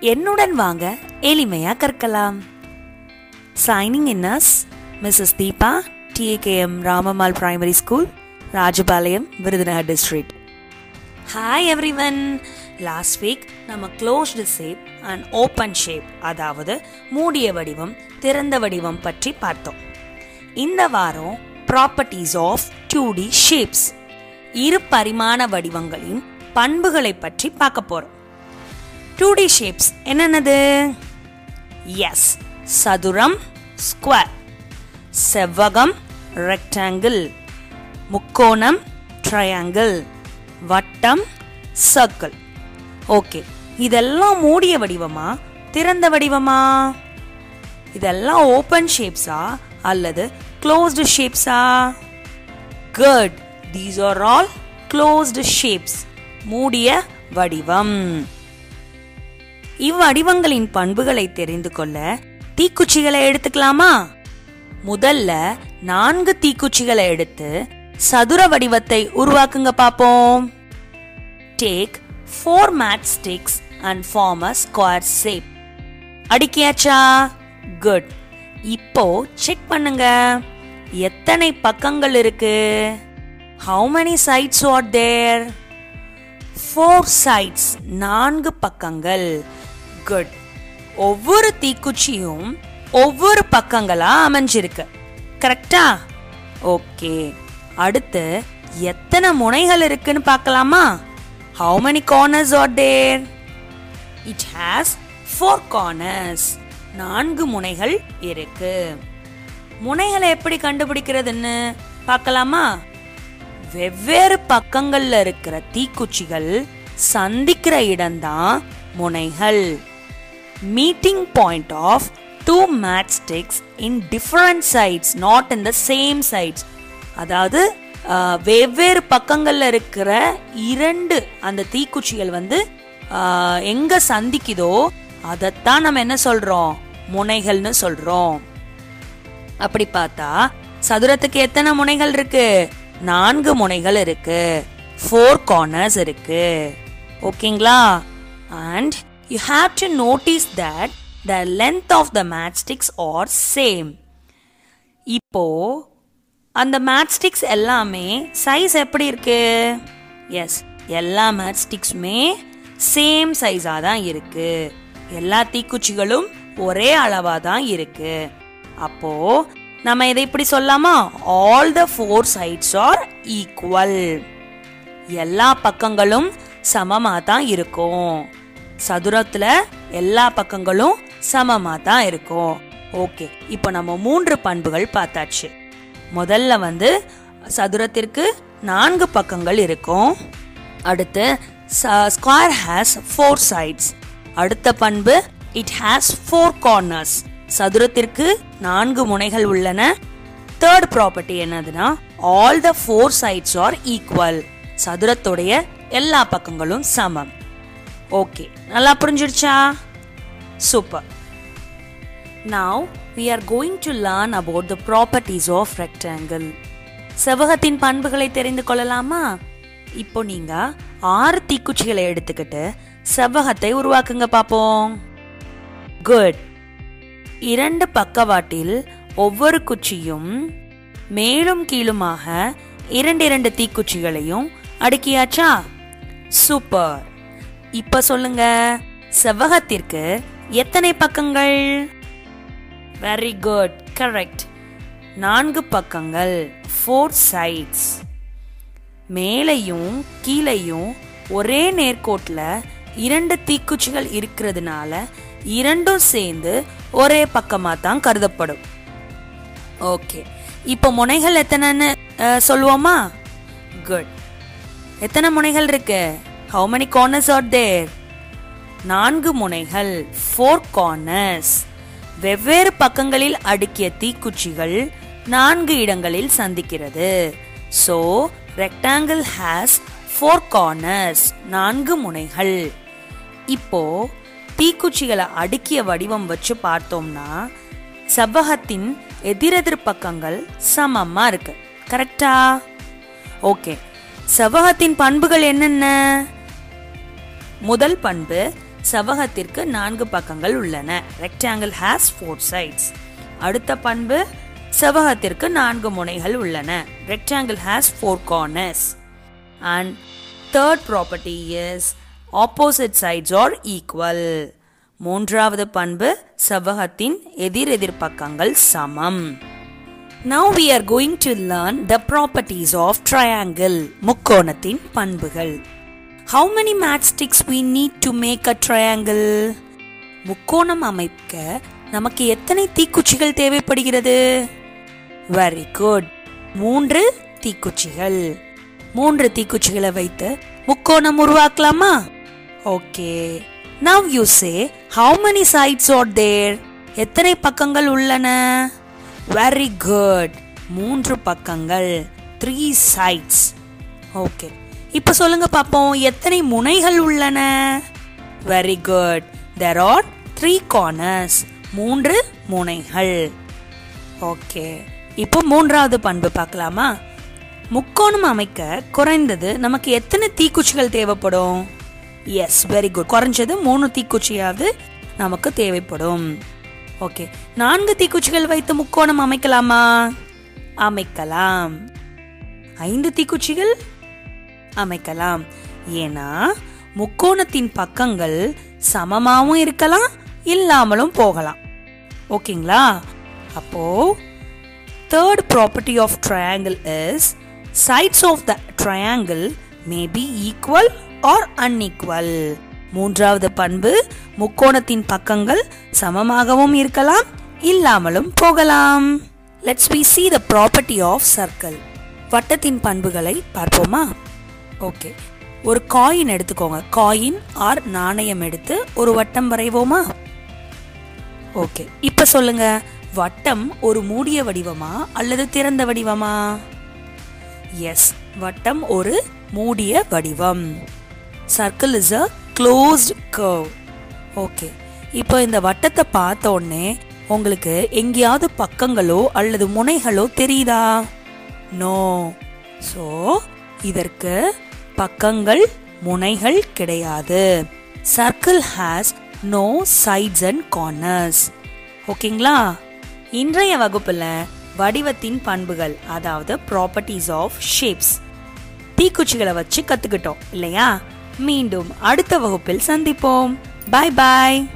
என்னுடன் வாங்க எளிமையா கற்கலாம். Signing in as Mrs Deepa TAKM Ramammal primary school Rajapalayam Virudhunagar district hi everyone last week நம்ம closed shape and open shape அதாவது மூடிய வடிவம் திறந்த வடிவம் பற்றி பார்த்தோம். இந்த வாரம் properties of two D shapes இரு பரிமாண வடிவங்களின் பண்புகளை பற்றி பார்க்க போகிறோம் டூ டி ஷேப்ஸ் என்னென்னது? எஸ் சதுரம் ஸ்கொயர் செவ்வகம் ரெக்டாங்கிள் முக்கோணம் ட்ரையாங்கிள் வட்டம் சர்க்கிள் ஓகே இதெல்லாம் மூடிய வடிவமா? திறந்த வடிவமா? இதெல்லாம் ஓப்பன் ஷேப்ஸா அல்லது closed ஷேப்ஸா good these are all closed shapes மூடிய வடிவம். இவ்வடிவங்களின் பண்புகளை தெரிந்து கொள்ள தீக்குச்சிகளை எடுத்துக்கலாமா? முதல்ல நான்கு தீக்குச்சிகளை எடுத்து சதுர வடிவத்தை உருவாக்குங்க பாப்போம். Take four matchsticks and form a square shape அடிக்கியாச்சா? Good இப்போ செக் பண்ணுங்க. எத்தனை பக்கங்கள் இருக்கு? How many sides are there four sides நான்கு பக்கங்கள். குட் ஒவ்வொரு தீக்குச்சியும் ஒவ்வொரு பக்கங்களா அமைஞ்சிருக்கு. கரெக்டா ஓகே அடுத்து எத்தனை முனைகள் இருக்குன்னு பார்க்கலாமா? How many corners are there it has four corners நான்கு முனைகள் இருக்கு. முனைகளை எப்படி கண்டுபிடிக்கிறதுன்னு பார்க்கலாமா? வெவ்வேறு பக்கங்கள்ல இருக்கிற தீக்குச்சிகள் சந்திக்கிற இடம்தான் முனைகள். Meeting point of two matchsticks in different sides not in the same sides அதாவது வெவ்வேறு பக்கங்களில் இருக்கிற இரண்டு அந்த தீக்குச்சிகள் வந்து எங்க சந்திக்குதோ அதைத்தான் நம்ம என்ன சொல்றோம்? முனைகள்னு சொல்றோம். அப்படி பார்த்தா சதுரத்துக்கு எத்தனை முனைகள் இருக்கு? நான்கு முனைகள் இருக்கு. ஃபோர் கார்னர்ஸ் இருக்கு. ஓகேங்களா and you have to notice that the length of the matchsticks are same இப்போ அந்த மேட்ச்ஸ்டிக்ஸ் எல்லாமே சைஸ் எப்படி இருக்கு? எஸ் எல்லா மேட்ச்ஸ்டிக்ஸுமே சேம் சைஸாக தான் இருக்கு. எல்லா தீக்குச்சிகளும் ஒரே அளவாக தான் இருக்கு. அப்போ நம்ம இதை இப்படி சொல்லாமா? All the four sides are equal எல்லா பக்கங்களும் சமமாக தான் இருக்கும். சதுரத்துல எல்லா பக்கங்களும் சமமா தான் இருக்கும். ஓகே இப்போ நம்ம மூன்று பண்புகள் பார்த்தாச்சு. முதல்ல வந்து சதுரத்திற்கு நான்கு பக்கங்கள் இருக்கும். அடுத்து ஸ்கொயர் ஹேஸ் ஃபோர் சைட்ஸ் அடுத்த பண்பு இட் ஹேஸ் ஃபோர் கார்னர்ஸ் சதுரத்திற்கு நான்கு முனைகள் உள்ளன. தேர்ட் ப்ராப்பர்ட்டி என்னதுன்னா all the four sides are equal சதுரத்துடைய எல்லா பக்கங்களும் சமம். ஓகே நல்லா புரிஞ்சிடுச்சா? Super now we are going to learn about the properties of rectangle செவ்வகத்தின் பண்புகளை தெரிந்து கொள்ளலாமா? இப்போ நீங்க ஆறு தீக்குச்சிகளை எடுத்துக்கிட்டு செவ்வகத்தை உருவாக்குங்க பார்ப்போம் குட் இரண்டு பக்கவாட்டில் ஒவ்வொரு குச்சியும் மேலும் கீழுமாக இரண்டு இரண்டு தீக்குச்சிகளையும் அடுக்கியாச்சா? சூப்பர் இப்ப சொல்லுங்க. செவ்வகத்திற்கு எத்தனை பக்கங்கள்? வெரி குட் கரெக்ட் நான்கு பக்கங்கள். ஃபோர் சைட்ஸ் மேலையும் கீழையும் ஒரே நேர்கோட்டில் இரண்டு தீக்குச்சிகள் இருக்கிறதுனால இரண்டும் சேர்ந்து ஒரே பக்கமாக தான் கருதப்படும். ஓகே இப்போ முனைகள் எத்தனைன்னு சொல்லுவோமா? குட் எத்தனை முனைகள் இருக்குது how many corners are there நான்கு முனைகள் ஃபோர் கார்னர்ஸ் வெவ்வேறு பக்கங்களில் அடுக்கிய தீக்குச்சிகள் நான்கு இடங்களில் சந்திக்கிறது. So rectangle has four corners நான்கு முனைகள். இப்போ தீக்குச்சிகளை அடுக்கிய வடிவம் வச்சு பார்த்தோம்னா செவ்வகத்தின் எதிரெதிர் பக்கங்கள் சமமா இருக்கு. கரெக்டா ஓகே செவ்வகத்தின் பண்புகள் என்னென்ன? முதல் பண்பு செவ்வகத்திற்கு நான்கு பக்கங்கள் உள்ளன. ரெக்டாங்கிள் ஹேஸ் ஃபோர் சைட்ஸ் அடுத்த பண்பு செவ்வகத்திற்கு நான்கு முனைகள் உள்ளன. Rectangle has four corners and third property is opposite sides are equal மூன்றாவது பண்பு செவ்வகத்தின் எதிரெதிர் பக்கங்கள் சமம். Now we are going to learn the properties of triangle முக்கோணத்தின் பண்புகள். How many matchsticks we need to make a triangle? முக்கோணம் அமைக்க நமக்கு எத்தனை தீக்குச்சிகள் தேவைப்படுகிறது? வெரி குட் மூன்று தீக்குச்சிகள். மூன்று தீக்குச்சிகளை வைத்து முக்கோணம் உருவாக்கலாமா? Okay now you say how many sides are there எத்தனை பக்கங்கள் உள்ளன? வெரி குட் மூன்று பக்கங்கள். த்ரீ சைட்ஸ் ஓகே இப்போ சொல்லுங்க பார்ப்போம் எத்தனை முனைகள் உள்ளன? Very good there are three corners மூன்று முனைகள். ஓகே இப்போ மூன்றாவது பண்பு பார்க்கலாமா? முக்கோணம் அமைக்க குறைந்தது நமக்கு எத்தனை தீக்குச்சிகள் தேவைப்படும்? எஸ் வெரி குட் குறைஞ்சது மூணு தீக்குச்சியாவது நமக்கு தேவைப்படும். ஓகே நான்கு தீக்குச்சிகள் வைத்து முக்கோணம் அமைக்கலாமா? அமைக்கலாம். ஐந்து தீக்குச்சிகள்? அமைக்கலாம். ஏன்னா முக்கோணத்தின் பக்கங்கள் சமமாகவும் இருக்கலாம் இல்லாமலும் போகலாம். ஓகேங்களா? அப்போ third property of triangle is sides of the triangle may be equal or unequal மூன்றாவது பண்பு முக்கோணத்தின் பக்கங்கள் சமமாகவும் இருக்கலாம் இல்லாமலும் போகலாம். Let's we see the property of circle வட்டத்தின் பண்புகளை பார்ப்போமா? ஓகே ஒரு காயின் எடுத்துக்கோங்க. காயின் ஆர் நாணயம் எடுத்து ஒரு வட்டம் வரைவோமா? ஓகே இப்ப சொல்லுங்க. வட்டம் ஒரு மூடிய வடிவமா அல்லது திறந்த வடிவமா? எஸ் வட்டம் ஒரு மூடிய வடிவம். Circle is a closed curve okay இப்போ இந்த வட்டத்தை பார்த்த உடனே உங்களுக்கு எங்கேயாவது பக்கங்களோ அல்லது முனைகளோ தெரியுதா? நோ ஸோ இதற்கு பக்கங்கள் முனைகள் கிடையாது. Circle has no sides and corners ஓகேங்களா? இன்றைய வகுப்புல வடிவத்தின் பண்புகள் அதாவது ப்ராப்பர்ட்டிஸ் ஆஃப் ஷேப்ஸ் தீக்குச்சிகளை வச்சு கத்துக்கிட்டோம் இல்லையா? மீண்டும் அடுத்த வகுப்பில் சந்திப்போம். பாய் பாய்